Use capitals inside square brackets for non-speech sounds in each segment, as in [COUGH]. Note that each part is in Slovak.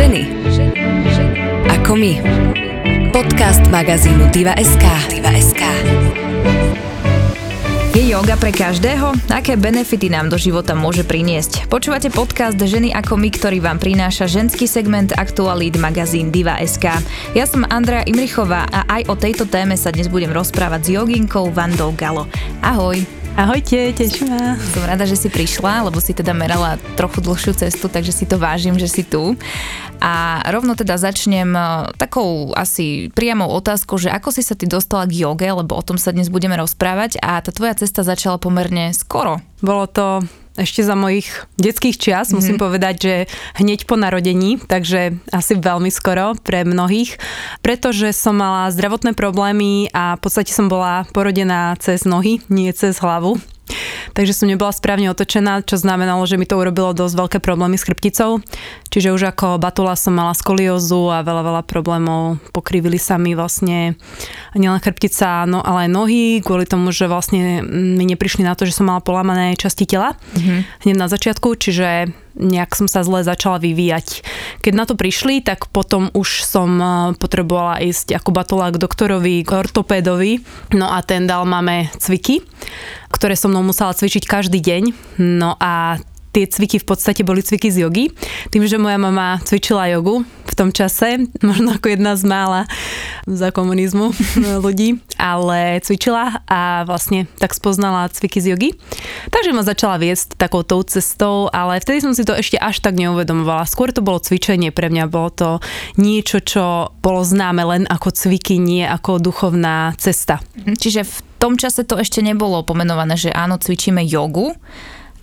Ženy. Ako my. Podcast magazínu Diva.sk. Diva.sk. Je yoga pre každého? Aké benefity nám do života môže priniesť? Počúvate podcast Ženy ako my, ktorý vám prináša ženský segment aktualít magazín Diva.sk. Ja som Andrea Imrichová a aj o tejto téme sa dnes budem rozprávať s joginkou Vandou Galo. Ahoj. Ahojte, teším ma. Som rada, že si prišla, lebo si teda merala trochu dlhšiu cestu, takže si to vážim, že si tu. A rovno teda začnem e, takou asi priamou otázkou, že ako si sa ty dostala k joge, lebo o tom sa dnes budeme rozprávať a tá tvoja cesta začala pomerne skoro. Bolo to ešte za mojich detských čias, mm-hmm. musím povedať, že hneď po narodení, takže asi veľmi skoro pre mnohých, pretože som mala zdravotné problémy a v podstate som bola porodená cez nohy, nie cez hlavu takže som nebola správne otočená, čo znamenalo, že mi to urobilo dosť veľké problémy s chrbticou. Čiže už ako batula som mala skoliózu a veľa, veľa problémov. Pokrivili sa mi vlastne nielen chrbtica, no ale aj nohy, kvôli tomu, že vlastne mi neprišli na to, že som mala polamané časti tela mm-hmm. hneď na začiatku, čiže nejak som sa zle začala vyvíjať. Keď na to prišli, tak potom už som e, potrebovala ísť ako batolá k doktorovi, k ortopédovi, no a ten dal máme cviky, ktoré som mnou musela cvičiť každý deň. No a tie cviky v podstate boli cviky z jogy. Tým, že moja mama cvičila jogu v tom čase, [LAUGHS] možno ako jedna z mála za komunizmu [LAUGHS] ľudí, ale cvičila a vlastne tak spoznala cviky z jogy. Takže ma začala viesť takou tou cestou, ale vtedy som si to ešte až tak neuvedomovala. Skôr to bolo cvičenie pre mňa, bolo to niečo, čo bolo známe len ako cviky, nie ako duchovná cesta. Mhm. Čiže v tom čase to ešte nebolo pomenované, že áno, cvičíme jogu,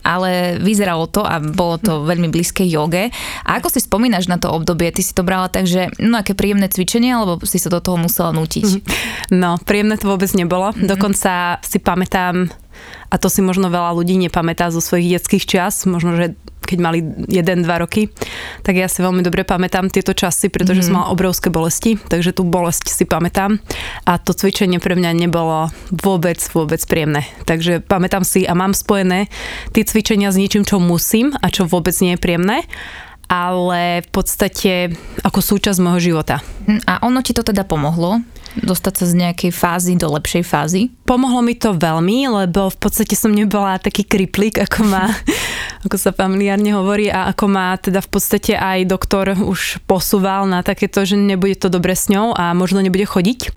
ale vyzeralo to a bolo to veľmi blízke joge. A ako si spomínaš na to obdobie? Ty si to brala tak, že no aké príjemné cvičenie, alebo si sa do toho musela nútiť? No, príjemné to vôbec nebolo. Mm-hmm. Dokonca si pamätám, a to si možno veľa ľudí nepamätá zo svojich detských čias, možno, že keď mali 1-2 roky, tak ja si veľmi dobre pamätám tieto časy, pretože mm. som mala obrovské bolesti, takže tú bolesť si pamätám a to cvičenie pre mňa nebolo vôbec, vôbec príjemné. Takže pamätám si a mám spojené tie cvičenia s niečím, čo musím a čo vôbec nie je príjemné ale v podstate ako súčasť môjho života. Hm, a ono ti to teda pomohlo? Dostať sa z nejakej fázy do lepšej fázy? Pomohlo mi to veľmi, lebo v podstate som nebola taký kriplík, ako má, [LAUGHS] ako sa familiárne hovorí a ako má teda v podstate aj doktor už posúval na takéto, že nebude to dobre s ňou a možno nebude chodiť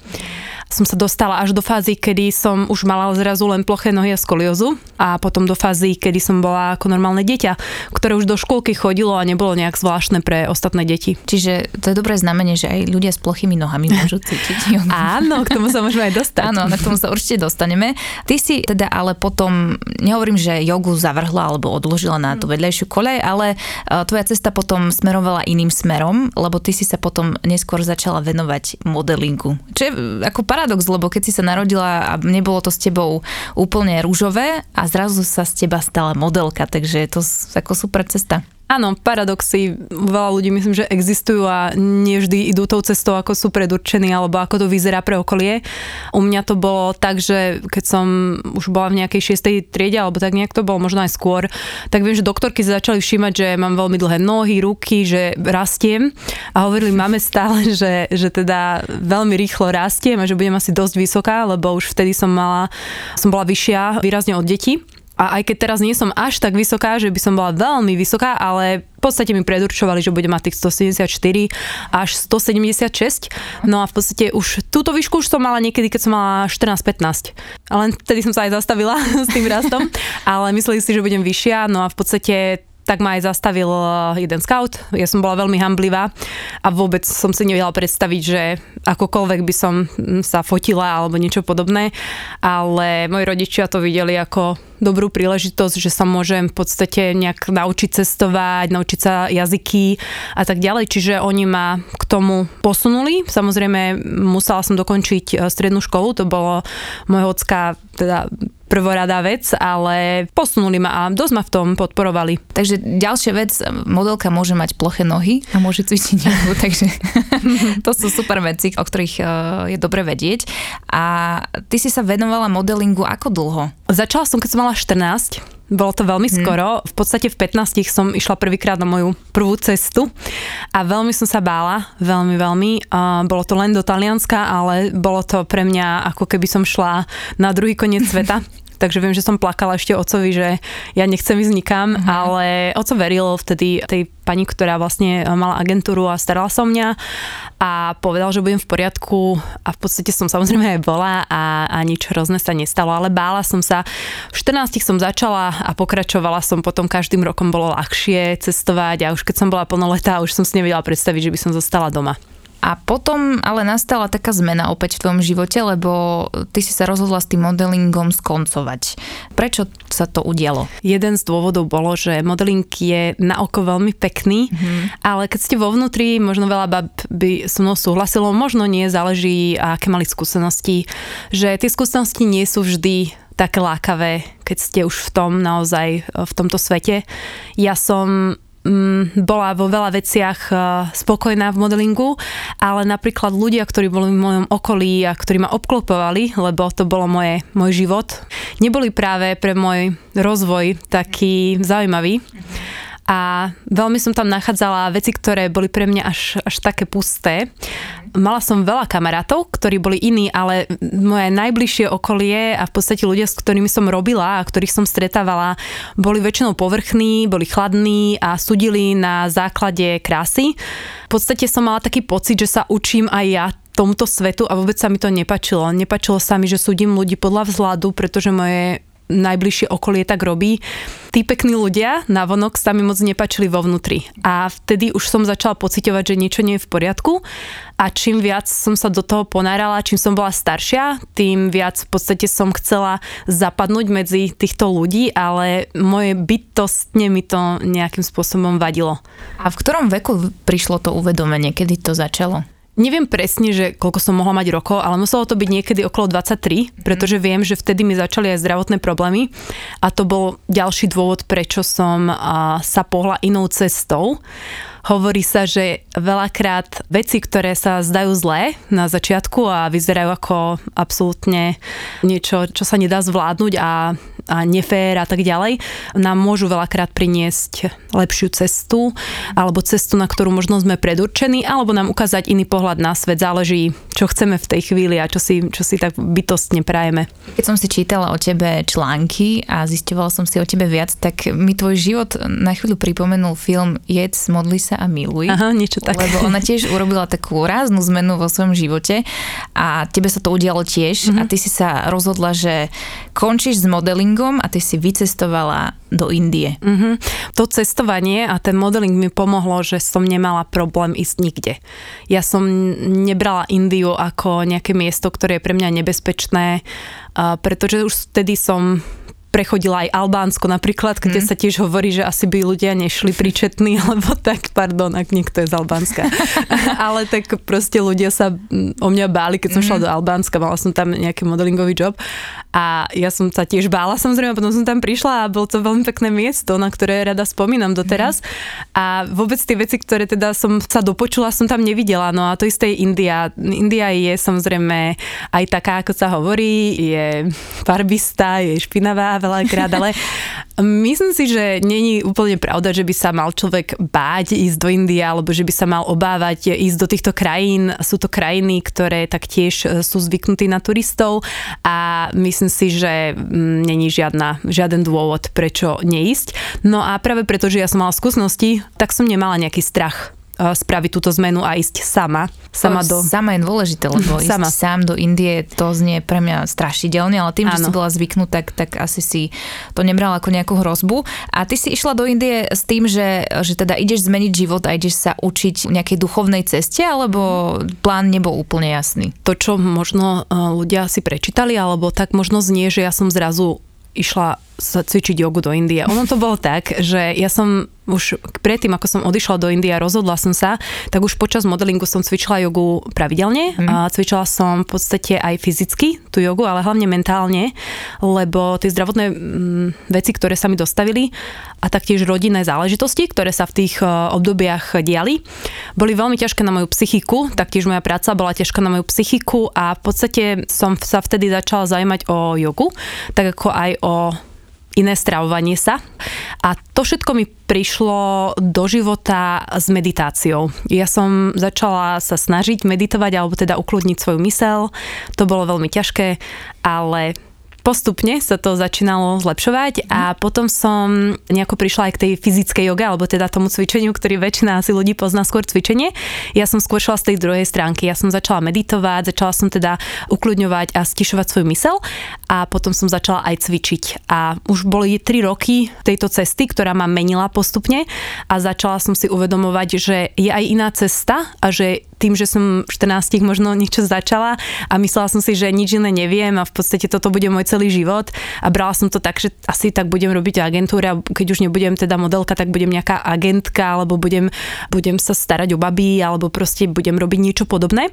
som sa dostala až do fázy, kedy som už mala zrazu len ploché nohy a skoliozu a potom do fázy, kedy som bola ako normálne dieťa, ktoré už do škôlky chodilo a nebolo nejak zvláštne pre ostatné deti. Čiže to je dobré znamenie, že aj ľudia s plochými nohami môžu cítiť. [LAUGHS] Áno, k tomu sa môžeme aj dostať. Áno, k tomu sa určite dostaneme. Ty si teda ale potom, nehovorím, že jogu zavrhla alebo odložila na tú vedľajšiu kolej, ale e, tvoja cesta potom smerovala iným smerom, lebo ty si sa potom neskôr začala venovať modelingu. Čo je ako paradox, lebo keď si sa narodila a nebolo to s tebou úplne rúžové a zrazu sa z teba stala modelka, takže je to ako super cesta. Áno, paradoxy. Veľa ľudí myslím, že existujú a nie vždy idú tou cestou, ako sú predurčení alebo ako to vyzerá pre okolie. U mňa to bolo tak, že keď som už bola v nejakej šiestej triede alebo tak nejak to bolo možno aj skôr, tak viem, že doktorky sa začali všímať, že mám veľmi dlhé nohy, ruky, že rastiem. A hovorili máme stále, [LAUGHS] že, že teda veľmi rýchlo rastiem a že budem asi dosť vysoká, lebo už vtedy som mala, som bola vyššia výrazne od detí a aj keď teraz nie som až tak vysoká, že by som bola veľmi vysoká, ale v podstate mi predurčovali, že budem mať tých 174 až 176. No a v podstate už túto výšku už som mala niekedy, keď som mala 14-15. A len vtedy som sa aj zastavila [LAUGHS] s tým rastom, ale mysleli si, že budem vyššia. No a v podstate tak ma aj zastavil eh, jeden scout. Ja som bola veľmi hamblivá a vôbec som si nevedela predstaviť, že akokoľvek by som hm, sa fotila alebo niečo podobné, ale moji rodičia to videli ako dobrú príležitosť, že sa môžem v podstate nejak naučiť cestovať, naučiť sa jazyky a tak ďalej. Čiže oni ma k tomu posunuli. Samozrejme, musela som dokončiť eh, strednú školu, to bolo môjho ocka teda prvoradá vec, ale posunuli ma a dosť ma v tom podporovali. Takže ďalšia vec, modelka môže mať ploché nohy a môže cvičiť nohu, [LAUGHS] takže to sú super veci, o ktorých e, je dobre vedieť. A ty si sa venovala modelingu ako dlho? Začala som, keď som mala 14 bolo to veľmi skoro. V podstate v 15 som išla prvýkrát na moju prvú cestu a veľmi som sa bála, veľmi, veľmi. Bolo to len do Talianska, ale bolo to pre mňa ako keby som šla na druhý koniec sveta. [LAUGHS] takže viem, že som plakala ešte ocovi, že ja nechcem ísť nikam, uh-huh. ale oco veril vtedy tej pani, ktorá vlastne mala agentúru a starala sa o mňa a povedal, že budem v poriadku a v podstate som samozrejme aj bola a, a nič hrozné sa nestalo, ale bála som sa. V 14 som začala a pokračovala som potom každým rokom bolo ľahšie cestovať a už keď som bola plnoletá, už som si nevedela predstaviť, že by som zostala doma. A potom ale nastala taká zmena opäť v tvojom živote, lebo ty si sa rozhodla s tým modelingom skoncovať. Prečo sa to udialo? Jeden z dôvodov bolo, že modeling je na oko veľmi pekný, mm-hmm. ale keď ste vo vnútri, možno veľa bab by so mnou súhlasilo, možno nie, záleží, aké mali skúsenosti, že tie skúsenosti nie sú vždy také lákavé, keď ste už v tom naozaj, v tomto svete. Ja som bola vo veľa veciach uh, spokojná v modelingu, ale napríklad ľudia, ktorí boli v mojom okolí a ktorí ma obklopovali, lebo to bolo moje, môj život, neboli práve pre môj rozvoj taký zaujímavý. A veľmi som tam nachádzala veci, ktoré boli pre mňa až, až také pusté mala som veľa kamarátov, ktorí boli iní, ale moje najbližšie okolie a v podstate ľudia, s ktorými som robila a ktorých som stretávala, boli väčšinou povrchní, boli chladní a súdili na základe krásy. V podstate som mala taký pocit, že sa učím aj ja tomuto svetu a vôbec sa mi to nepačilo. Nepačilo sa mi, že súdim ľudí podľa vzhľadu, pretože moje najbližšie okolie tak robí. Tí pekní ľudia na vonok sa mi moc nepačili vo vnútri. A vtedy už som začala pociťovať, že niečo nie je v poriadku. A čím viac som sa do toho ponárala, čím som bola staršia, tým viac v podstate som chcela zapadnúť medzi týchto ľudí, ale moje bytostne mi to nejakým spôsobom vadilo. A v ktorom veku prišlo to uvedomenie, kedy to začalo? Neviem presne, že koľko som mohla mať rokov, ale muselo to byť niekedy okolo 23, pretože viem, že vtedy mi začali aj zdravotné problémy a to bol ďalší dôvod, prečo som sa pohla inou cestou. Hovorí sa, že veľakrát veci, ktoré sa zdajú zlé na začiatku a vyzerajú ako absolútne niečo, čo sa nedá zvládnuť a a nefér a tak ďalej, nám môžu veľakrát priniesť lepšiu cestu alebo cestu, na ktorú možno sme predurčení, alebo nám ukázať iný pohľad na svet. Záleží, čo chceme v tej chvíli a čo si, čo si tak bytostne prajeme. Keď som si čítala o tebe články a zistovala som si o tebe viac, tak mi tvoj život na chvíľu pripomenul film Jedz, modli sa a miluj. Aha, niečo tak. Lebo ona tiež urobila takú ráznú zmenu vo svojom živote a tebe sa to udialo tiež mm-hmm. a ty si sa rozhodla, že končíš s modelingom a ty si vycestovala do Indie. Mm-hmm. To cestovanie a ten modeling mi pomohlo, že som nemala problém ísť nikde. Ja som nebrala Indiu ako nejaké miesto, ktoré je pre mňa nebezpečné, pretože už vtedy som prechodila aj Albánsko napríklad, kde mm. sa tiež hovorí, že asi by ľudia nešli príčetní, [LAUGHS] alebo tak, pardon, ak niekto je z Albánska. [LAUGHS] Ale tak proste ľudia sa o mňa báli, keď som mm. šla do Albánska, mala som tam nejaký modelingový job a ja som sa tiež bála samozrejme, potom som tam prišla a bolo to veľmi pekné miesto, na ktoré rada spomínam doteraz. Mm. A vôbec tie veci, ktoré teda som sa dopočula, som tam nevidela. No a to isté je India. India je samozrejme aj taká, ako sa hovorí, je farbistá, je špinavá veľakrát, ale [LAUGHS] myslím si, že není úplne pravda, že by sa mal človek báť ísť do Indie, alebo že by sa mal obávať ísť do týchto krajín. Sú to krajiny, ktoré taktiež sú zvyknutí na turistov a myslím si, že mm, není žiadna, žiaden dôvod, prečo neísť. No a práve preto, že ja som mala skúsenosti, tak som nemala nejaký strach e, spraviť túto zmenu a ísť sama. Sama, do... sama je dôležité, lebo [LAUGHS] sama. ísť sám do Indie, to znie pre mňa strašidelne, ale tým, ano. že si bola zvyknutá, tak, tak asi si to nebrala ako nejakú hrozbu. A ty si išla do Indie s tým, že, že teda ideš zmeniť život a ideš sa učiť nejakej duchovnej ceste, alebo plán nebol úplne jasný? To, čo možno e, ľudia si prečítali, alebo tak možno znie, že ja som zrazu išla sa cvičiť jogu do Indie. Ono to bolo tak, že ja som už predtým, ako som odišla do Indie a rozhodla som sa, tak už počas modelingu som cvičila jogu pravidelne. Mm. A cvičila som v podstate aj fyzicky tú jogu, ale hlavne mentálne, lebo tie zdravotné mm, veci, ktoré sa mi dostavili a taktiež rodinné záležitosti, ktoré sa v tých uh, obdobiach diali, boli veľmi ťažké na moju psychiku, taktiež moja práca bola ťažká na moju psychiku a v podstate som sa vtedy začala zaujímať o jogu, tak ako aj o iné stravovanie sa. A to všetko mi prišlo do života s meditáciou. Ja som začala sa snažiť meditovať alebo teda ukludniť svoju mysel. To bolo veľmi ťažké, ale postupne sa to začínalo zlepšovať a potom som nejako prišla aj k tej fyzickej joge, alebo teda tomu cvičeniu, ktorý väčšina asi ľudí pozná skôr cvičenie. Ja som skôr šla z tej druhej stránky. Ja som začala meditovať, začala som teda ukludňovať a stišovať svoju mysel a potom som začala aj cvičiť. A už boli 3 roky tejto cesty, ktorá ma menila postupne a začala som si uvedomovať, že je aj iná cesta a že tým, že som 14 možno niečo začala a myslela som si, že nič iné neviem a v podstate toto bude môj celý život a brala som to tak, že asi tak budem robiť agentúra, keď už nebudem teda modelka, tak budem nejaká agentka alebo budem, budem sa starať o baby alebo proste budem robiť niečo podobné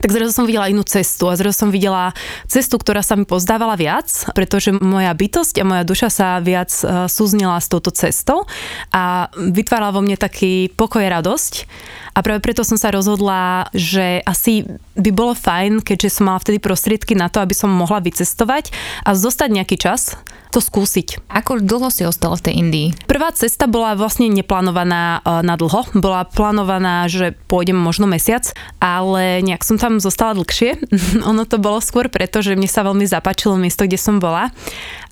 tak zrazu som videla inú cestu a zrazu som videla cestu, ktorá sa mi pozdávala viac, pretože moja bytosť a moja duša sa viac e, súznila s touto cestou a vytvárala vo mne taký pokoj a radosť. A práve preto som sa rozhodla, že asi by bolo fajn, keďže som mala vtedy prostriedky na to, aby som mohla vycestovať a zostať nejaký čas to skúsiť. Ako dlho si ostala v tej Indii? Prvá cesta bola vlastne neplánovaná e, na dlho. Bola plánovaná, že pôjdem možno mesiac, ale nejak som tam zostala dlhšie. [LAUGHS] ono to bolo skôr preto, že mne sa veľmi zapáčilo miesto, kde som bola.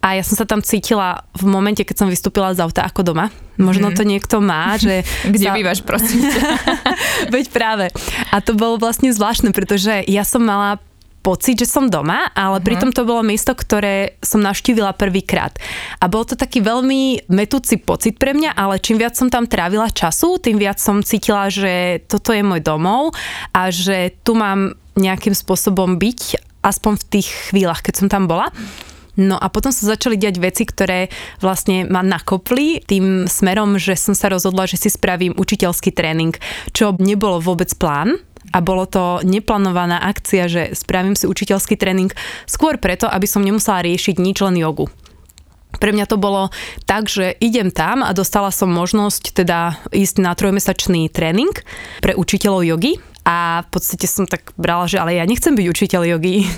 A ja som sa tam cítila v momente, keď som vystúpila z auta ako doma. Možno mm. to niekto má, že... [LAUGHS] Kde sa... bývaš, prosím? [LAUGHS] Veď práve. A to bolo vlastne zvláštne, pretože ja som mala pocit, že som doma, ale uh-huh. pritom to bolo miesto, ktoré som navštívila prvýkrát. A bol to taký veľmi metúci pocit pre mňa, ale čím viac som tam trávila času, tým viac som cítila, že toto je môj domov a že tu mám nejakým spôsobom byť, aspoň v tých chvíľach, keď som tam bola. No a potom sa začali diať veci, ktoré vlastne ma nakopli tým smerom, že som sa rozhodla, že si spravím učiteľský tréning, čo nebolo vôbec plán, a bolo to neplánovaná akcia, že spravím si učiteľský tréning skôr preto, aby som nemusela riešiť nič len jogu. Pre mňa to bolo tak, že idem tam a dostala som možnosť teda ísť na trojmesačný tréning pre učiteľov jogy a v podstate som tak brala, že ale ja nechcem byť učiteľ jogy.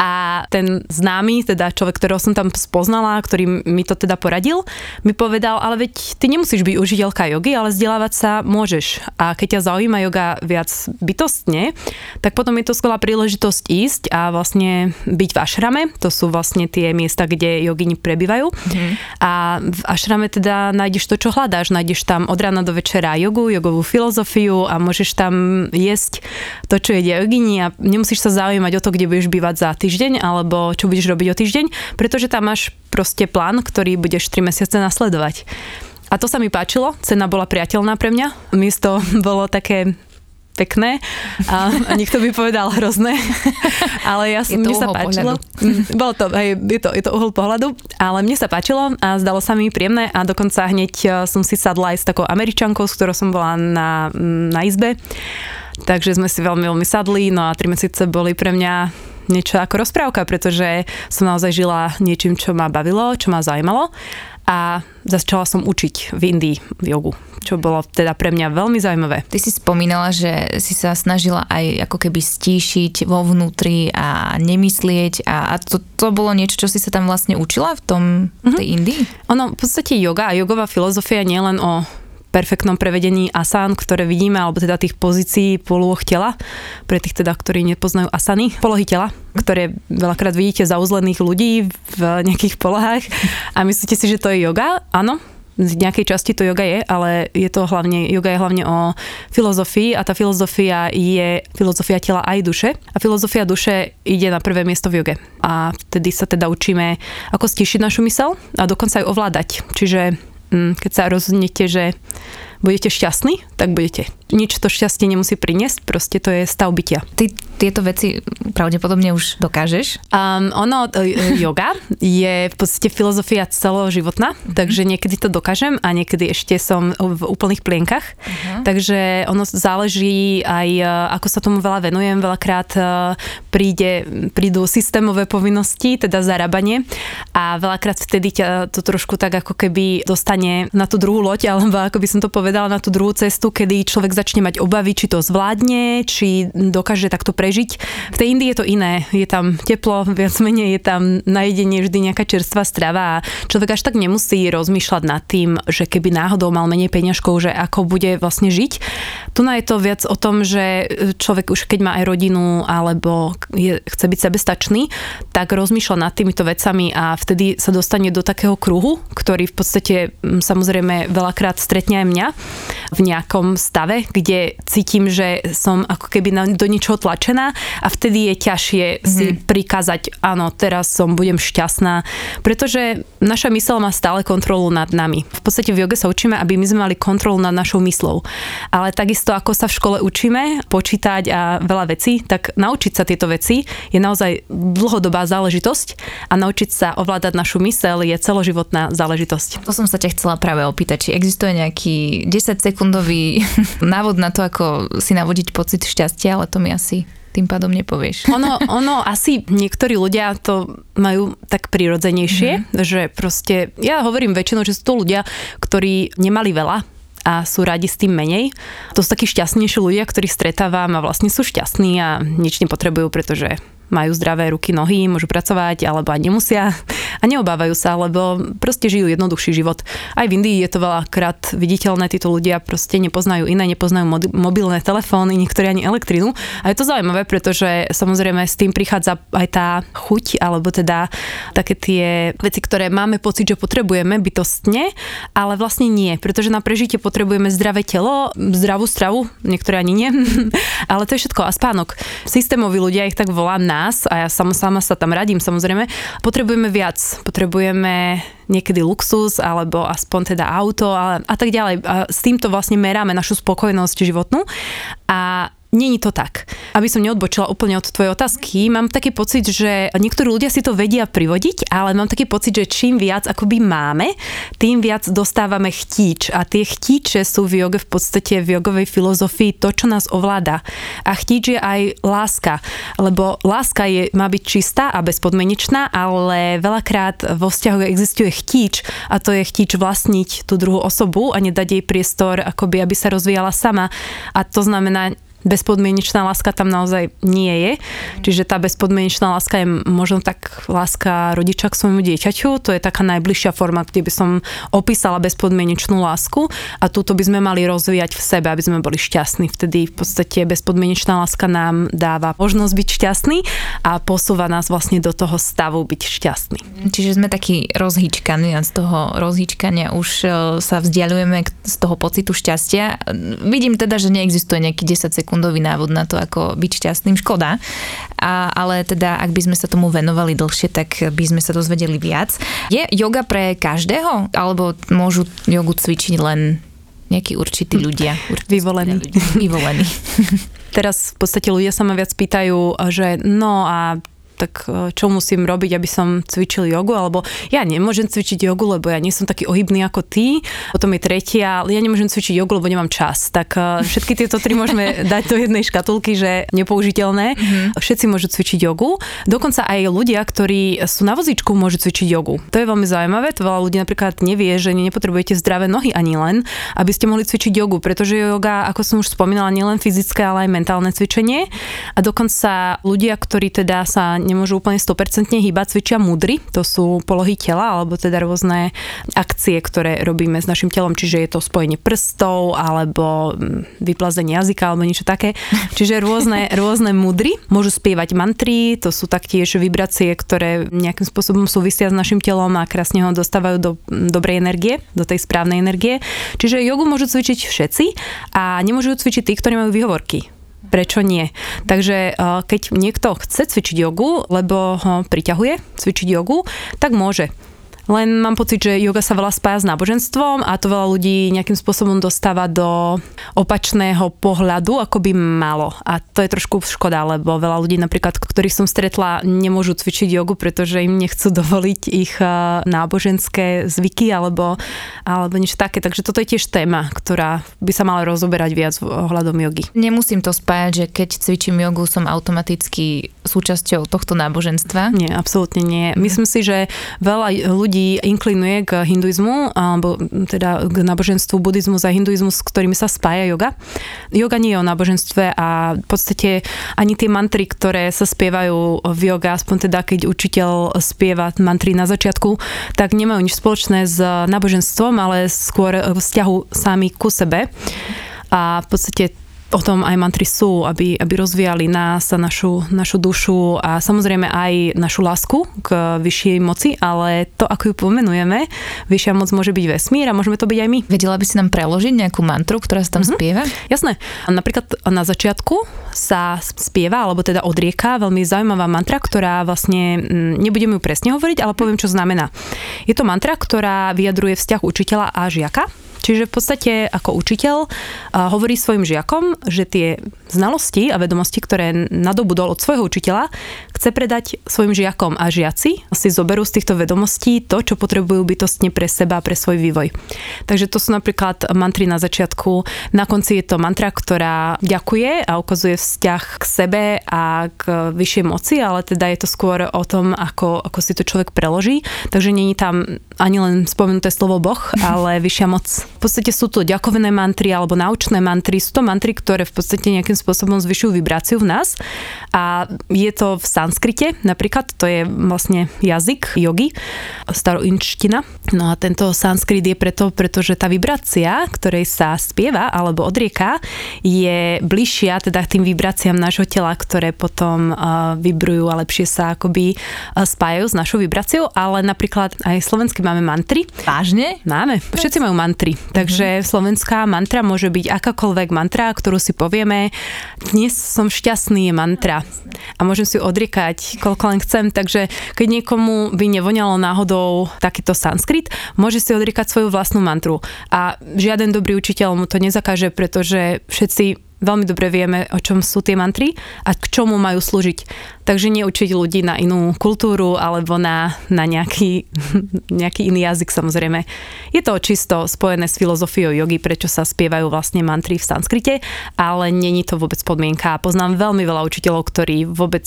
A ten známy, teda človek, ktorého som tam spoznala, ktorý mi to teda poradil, mi povedal, ale veď ty nemusíš byť učiteľka jogy, ale vzdelávať sa môžeš. A keď ťa zaujíma yoga viac bytostne, tak potom je to skvelá príležitosť ísť a vlastne byť v ašrame. To sú vlastne tie miesta, kde jogini prebývajú. Mm. A v ašrame teda nájdeš to, čo hľadáš. Nájdeš tam od rána do večera jogu, jogovú filozofiu a môžeš tam jesť to, čo jedia jogini a nemusíš sa zaujímať o to, kde budeš bývať za týždeň alebo čo budeš robiť o týždeň, pretože tam máš proste plán, ktorý budeš 3 mesiace nasledovať. A to sa mi páčilo, cena bola priateľná pre mňa, miesto [LAUGHS] bolo také pekné a, a niekto by povedal hrozné, [LAUGHS] ale ja som, mne sa páčilo. Mm, bolo to, hej, je to, je to uhol pohľadu, ale mne sa páčilo a zdalo sa mi príjemné a dokonca hneď e, som si sadla aj s takou američankou, s ktorou som bola na, na izbe Takže sme si veľmi, veľmi sadli, no a tri mesiace boli pre mňa niečo ako rozprávka, pretože som naozaj žila niečím, čo ma bavilo, čo ma zaujímalo a začala som učiť v Indii jogu, čo bolo teda pre mňa veľmi zaujímavé. Ty si spomínala, že si sa snažila aj ako keby stíšiť vo vnútri a nemyslieť a, a to, to bolo niečo, čo si sa tam vlastne učila v tom, v tej Indii? Ono, v podstate yoga a jogová filozofia nie len o perfektnom prevedení asán, ktoré vidíme, alebo teda tých pozícií polôch tela, pre tých teda, ktorí nepoznajú asany, polohy tela, ktoré veľakrát vidíte zauzlených ľudí v nejakých polohách a myslíte si, že to je yoga? Áno, z nejakej časti to yoga je, ale je to hlavne, yoga je hlavne o filozofii a tá filozofia je filozofia tela aj duše. A filozofia duše ide na prvé miesto v joge. A vtedy sa teda učíme, ako stišiť našu mysel a dokonca aj ovládať. Čiže keď sa rozhodnete, že budete šťastní, tak budete. Nič to šťastie nemusí priniesť, proste to je stav bytia. Ty tieto veci pravdepodobne už dokážeš? Um, ono, e, yoga je v podstate filozofia celoživotná, uh-huh. takže niekedy to dokážem a niekedy ešte som v úplných plienkach. Uh-huh. Takže ono záleží aj, e, ako sa tomu veľa venujem. Veľakrát e, príde, prídu systémové povinnosti, teda zarábanie a veľakrát vtedy ťa to trošku tak ako keby dostane na tú druhú loď, [LAUGHS] alebo ako by som to povedala, na tú druhú cestu, kedy človek začne mať obavy, či to zvládne, či dokáže takto prežiť. V tej Indii je to iné. Je tam teplo, viac menej je tam na jedenie vždy nejaká čerstvá strava a človek až tak nemusí rozmýšľať nad tým, že keby náhodou mal menej peňažkov, že ako bude vlastne žiť. Tu je to viac o tom, že človek už keď má aj rodinu alebo je, chce byť sebestačný, tak rozmýšľa nad týmito vecami a vtedy sa dostane do takého kruhu, ktorý v podstate samozrejme veľakrát stretne aj mňa v nejakom stave, kde cítim, že som ako keby do niečoho tlačená a vtedy je ťažšie mm-hmm. si mhm. prikázať, áno, teraz som budem šťastná, pretože naša mysel má stále kontrolu nad nami. V podstate v joge sa učíme, aby my sme mali kontrolu nad našou myslou. Ale takisto ako sa v škole učíme počítať a veľa vecí, tak naučiť sa tieto veci je naozaj dlhodobá záležitosť a naučiť sa ovládať našu mysel je celoživotná záležitosť. To som sa ťa chcela práve opýtať, či existuje nejaký 10 sekundový [LAUGHS] návod na to, ako si navodiť pocit šťastia, ale to mi asi tým pádom nepovieš. [LAUGHS] Ono, ono asi niektorí ľudia to majú tak prirodzenejšie, mm-hmm. že proste, ja hovorím väčšinou, že sú to ľudia, ktorí nemali veľa, a sú radi s tým menej. To sú takí šťastnejší ľudia, ktorých stretávam a vlastne sú šťastní a nič nepotrebujú, pretože majú zdravé ruky, nohy, môžu pracovať alebo aj nemusia a neobávajú sa, lebo proste žijú jednoduchší život. Aj v Indii je to veľakrát viditeľné, títo ľudia proste nepoznajú iné, nepoznajú mobilné telefóny, niektorí ani elektrinu. A je to zaujímavé, pretože samozrejme s tým prichádza aj tá chuť, alebo teda také tie veci, ktoré máme pocit, že potrebujeme bytostne, ale vlastne nie, pretože na prežitie potrebujeme zdravé telo, zdravú stravu, niektoré ani nie, [LAUGHS] ale to je všetko a spánok. Systémoví ľudia ich tak volám na nás, a ja sama, sama sa tam radím samozrejme, potrebujeme viac. Potrebujeme niekedy luxus, alebo aspoň teda auto a, a tak ďalej. A s týmto vlastne meráme našu spokojnosť životnú. A Není to tak. Aby som neodbočila úplne od tvojej otázky, mám taký pocit, že niektorí ľudia si to vedia privodiť, ale mám taký pocit, že čím viac akoby máme, tým viac dostávame chtíč. A tie chtíče sú v joge v podstate v jogovej filozofii to, čo nás ovláda. A chtíč je aj láska, lebo láska je, má byť čistá a bezpodmenečná, ale veľakrát vo vzťahu existuje chtíč a to je chtíč vlastniť tú druhú osobu a nedať jej priestor, akoby aby sa rozvíjala sama. A to znamená bezpodmienečná láska tam naozaj nie je. Čiže tá bezpodmienečná láska je možno tak láska rodiča k svojmu dieťaťu. To je taká najbližšia forma, kde by som opísala bezpodmienečnú lásku a túto by sme mali rozvíjať v sebe, aby sme boli šťastní. Vtedy v podstate bezpodmienečná láska nám dáva možnosť byť šťastný a posúva nás vlastne do toho stavu byť šťastný. Čiže sme takí rozhýčkaní a z toho rozhýčkania už e, sa vzdialujeme z toho pocitu šťastia. Vidím teda, že neexistuje nejaký 10 sekúnd sekundový návod na to, ako byť šťastným. Škoda. A, ale teda, ak by sme sa tomu venovali dlhšie, tak by sme sa dozvedeli viac. Je yoga pre každého? Alebo môžu jogu cvičiť len nejakí určití ľudia? Vyvolení. Vyvolení. [LAUGHS] [LAUGHS] Teraz v podstate ľudia sa ma viac pýtajú, že no a tak e, čo musím robiť, aby som cvičil jogu, alebo ja nemôžem cvičiť jogu, lebo ja nie som taký ohybný ako ty. Potom je tretia, ja nemôžem cvičiť jogu, lebo nemám čas. Tak e, všetky tieto tri môžeme [LAUGHS] dať do jednej škatulky, že nepoužiteľné. Mm-hmm. Všetci môžu cvičiť jogu. Dokonca aj ľudia, ktorí sú na vozíčku, môžu cvičiť jogu. To je veľmi zaujímavé. To veľa ľudí napríklad nevie, že nepotrebujete zdravé nohy ani len, aby ste mohli cvičiť jogu, pretože joga, ako som už spomínala, nielen fyzické, ale aj mentálne cvičenie. A dokonca ľudia, ktorí teda sa nemôžu úplne 100% hýbať, cvičia mudry, to sú polohy tela, alebo teda rôzne akcie, ktoré robíme s našim telom, čiže je to spojenie prstov, alebo mm, vyplazenie jazyka, alebo niečo také. [LAUGHS] Čiže rôzne, rôzne mudry. Môžu spievať mantry, to sú taktiež vibrácie, ktoré nejakým spôsobom súvisia s našim telom a krásne ho dostávajú do dobrej energie, do tej správnej energie. Čiže jogu môžu cvičiť všetci a nemôžu cvičiť tí, ktorí majú výhovorky prečo nie. Takže eh, keď niekto chce cvičiť jogu, lebo ho priťahuje cvičiť jogu, tak môže. Len mám pocit, že yoga sa veľa spája s náboženstvom a to veľa ľudí nejakým spôsobom dostáva do opačného pohľadu, ako by malo. A to je trošku škoda, lebo veľa ľudí napríklad, ktorých som stretla, nemôžu cvičiť jogu, pretože im nechcú [LAUGHS] dovoliť ich eh, náboženské zvyky alebo, alebo niečo také. Takže toto je tiež téma, ktorá by sa mala rozoberať viac ohľadom jogy. Nemusím to spájať, že keď cvičím jogu, som automaticky súčasťou tohto náboženstva? Nie, absolútne nie. Myslím si, že veľa ľudí inklinuje k hinduizmu, alebo teda k náboženstvu buddhizmu a hinduizmu, s ktorými sa spája yoga. Yoga nie je o náboženstve a v podstate ani tie mantry, ktoré sa spievajú v yoga, aspoň teda keď učiteľ spieva mantry na začiatku, tak nemajú nič spoločné s náboženstvom, ale skôr vzťahu sami ku sebe. A v podstate tom aj mantry sú, aby, aby rozvíjali nás a našu, našu dušu a samozrejme aj našu lásku k vyššej moci, ale to, ako ju pomenujeme, vyššia moc môže byť vesmír a môžeme to byť aj my. Vedela by si nám preložiť nejakú mantru, ktorá sa tam mm-hmm. spieva? Jasné. Napríklad na začiatku sa spieva, alebo teda odrieka veľmi zaujímavá mantra, ktorá vlastne, mm, nebudem ju presne hovoriť, ale poviem, čo znamená. Je to mantra, ktorá vyjadruje vzťah učiteľa a žiaka Čiže v podstate ako učiteľ hovorí svojim žiakom, že tie znalosti a vedomosti, ktoré nadobudol od svojho učiteľa, chce predať svojim žiakom a žiaci si zoberú z týchto vedomostí to, čo potrebujú bytostne pre seba a pre svoj vývoj. Takže to sú napríklad mantry na začiatku. Na konci je to mantra, ktorá ďakuje a ukazuje vzťah k sebe a k vyššej moci, ale teda je to skôr o tom, ako, ako si to človek preloží. Takže není tam ani len spomenuté slovo Boh, [LAUGHS] ale vyššia moc. V podstate sú to ďakovené mantry alebo naučné mantry. Sú to mantry, ktoré v podstate nejakým spôsobom zvyšujú vibráciu v nás. A je to v sanskrite napríklad, to je vlastne jazyk jogy, staroinčtina. No a tento sanskrit je preto, pretože tá vibrácia, ktorej sa spieva alebo odrieka, je bližšia teda tým vibráciám nášho tela, ktoré potom vibrujú a lepšie sa akoby spájajú s našou vibráciou, ale napríklad aj slovenský máme mantry. Vážne? Máme. Všetci majú mantry. Takže mm-hmm. slovenská mantra môže byť akákoľvek mantra, ktorú si povieme. Dnes som šťastný je mantra. A môžem si ju odriekať, koľko len chcem. Takže keď niekomu by nevoňalo náhodou takýto sanskrit, môže si odriekať svoju vlastnú mantru. A žiaden dobrý učiteľ mu to nezakáže, pretože všetci veľmi dobre vieme, o čom sú tie mantry a k čomu majú slúžiť. Takže neučiť ľudí na inú kultúru alebo na, na nejaký, [LAUGHS] nejaký iný jazyk samozrejme. Je to čisto spojené s filozofiou jogy, prečo sa spievajú vlastne mantry v sanskrite, ale není to vôbec podmienka. Poznám veľmi veľa učiteľov, ktorí vôbec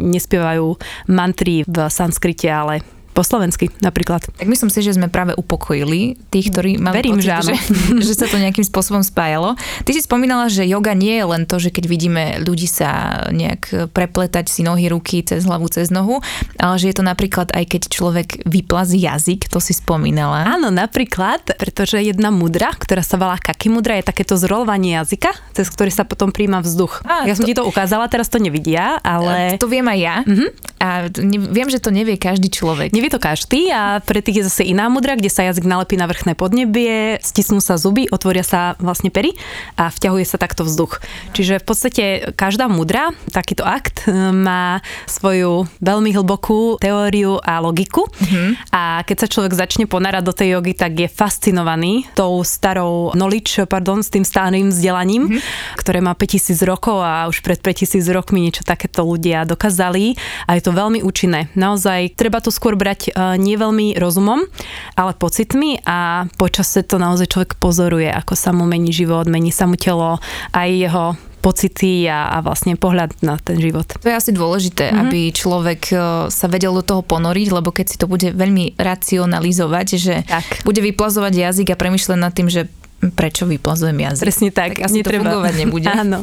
nespievajú mantry v sanskrite, ale po slovensky napríklad. Tak myslím si, že sme práve upokojili tých, ktorí mali Verím, pocit, že, áno. že, [LAUGHS] že sa to nejakým spôsobom spájalo. Ty si spomínala, že yoga nie je len to, že keď vidíme ľudí sa nejak prepletať si nohy, ruky cez hlavu, cez nohu, ale že je to napríklad aj keď človek vyplazí jazyk, to si spomínala. Áno, napríklad, pretože jedna mudra, ktorá sa volá kaki mudra, je takéto zrolovanie jazyka, cez ktorý sa potom príjma vzduch. A, ja to... som ti to ukázala, teraz to nevidia, ale... To viem aj ja. Uh-huh. A viem, že to nevie každý človek nevie to každý a pre tých je zase iná mudra, kde sa jazyk nalepí na vrchné podnebie, stisnú sa zuby, otvoria sa vlastne pery a vťahuje sa takto vzduch. Čiže v podstate každá mudra, takýto akt, e, má svoju veľmi hlbokú teóriu a logiku mm-hmm. a keď sa človek začne ponárať do tej jogy, tak je fascinovaný tou starou knowledge, pardon, s tým starým vzdelaním, mm-hmm. ktoré má 5000 rokov a už pred 5000 rokmi niečo takéto ľudia dokázali a je to veľmi účinné. Naozaj treba to skôr brať brať e, nie veľmi rozumom, ale pocitmi a počase to naozaj človek pozoruje, ako sa mu mení život, mení sa mu telo, aj jeho pocity a, a vlastne pohľad na ten život. To je asi dôležité, mm-hmm. aby človek e, sa vedel do toho ponoriť, lebo keď si to bude veľmi racionalizovať, že tak. bude vyplazovať jazyk a premyšľať nad tým, že prečo vyplazujem jazyk. Presne tak. tak asi netreba, to fungovať nebude. [LAUGHS] Áno,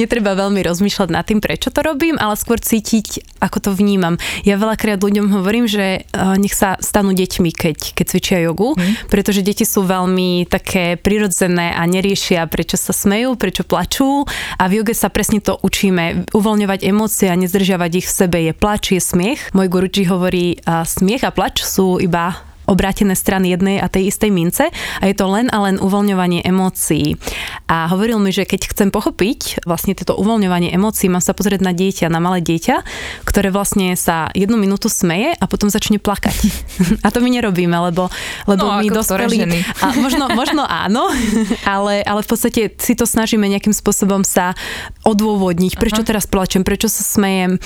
netreba veľmi rozmýšľať nad tým, prečo to robím, ale skôr cítiť, ako to vnímam. Ja veľakrát ľuďom hovorím, že uh, nech sa stanú deťmi, keď, keď cvičia jogu, hmm. pretože deti sú veľmi také prirodzené a neriešia, prečo sa smejú, prečo plačú a v joge sa presne to učíme. Uvoľňovať emócie a nezdržiavať ich v sebe je plač, je smiech. Môj guruči hovorí, uh, smiech a plač sú iba obrátené strany jednej a tej istej mince a je to len a len uvoľňovanie emócií. A hovoril mi, že keď chcem pochopiť vlastne toto uvoľňovanie emócií, mám sa pozrieť na dieťa, na malé dieťa, ktoré vlastne sa jednu minútu smeje a potom začne plakať. [LAUGHS] a to my nerobíme, lebo, lebo no, my dospelí... A možno, [LAUGHS] možno áno, ale, ale v podstate si to snažíme nejakým spôsobom sa odôvodniť, prečo Aha. teraz plačem, prečo sa smejem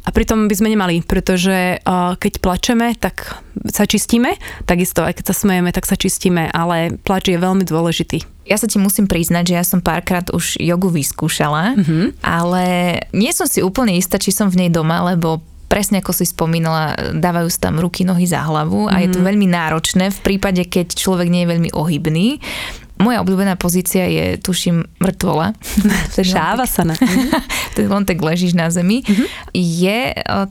A pritom by sme nemali, pretože keď plačeme, tak sa čistíme, takisto aj keď sa smejeme, tak sa čistíme, ale plač je veľmi dôležitý. Ja sa ti musím priznať, že ja som párkrát už jogu vyskúšala, mm-hmm. ale nie som si úplne istá, či som v nej doma, lebo presne ako si spomínala, dávajú sa tam ruky, nohy za hlavu a mm. je to mhm. veľmi náročné v prípade, keď človek nie je veľmi ohybný. Moja obľúbená pozícia je, tuším, mŕtvola. [LAUGHS] Šáva sa na Ty len tak ležíš na zemi. Mm-hmm. Je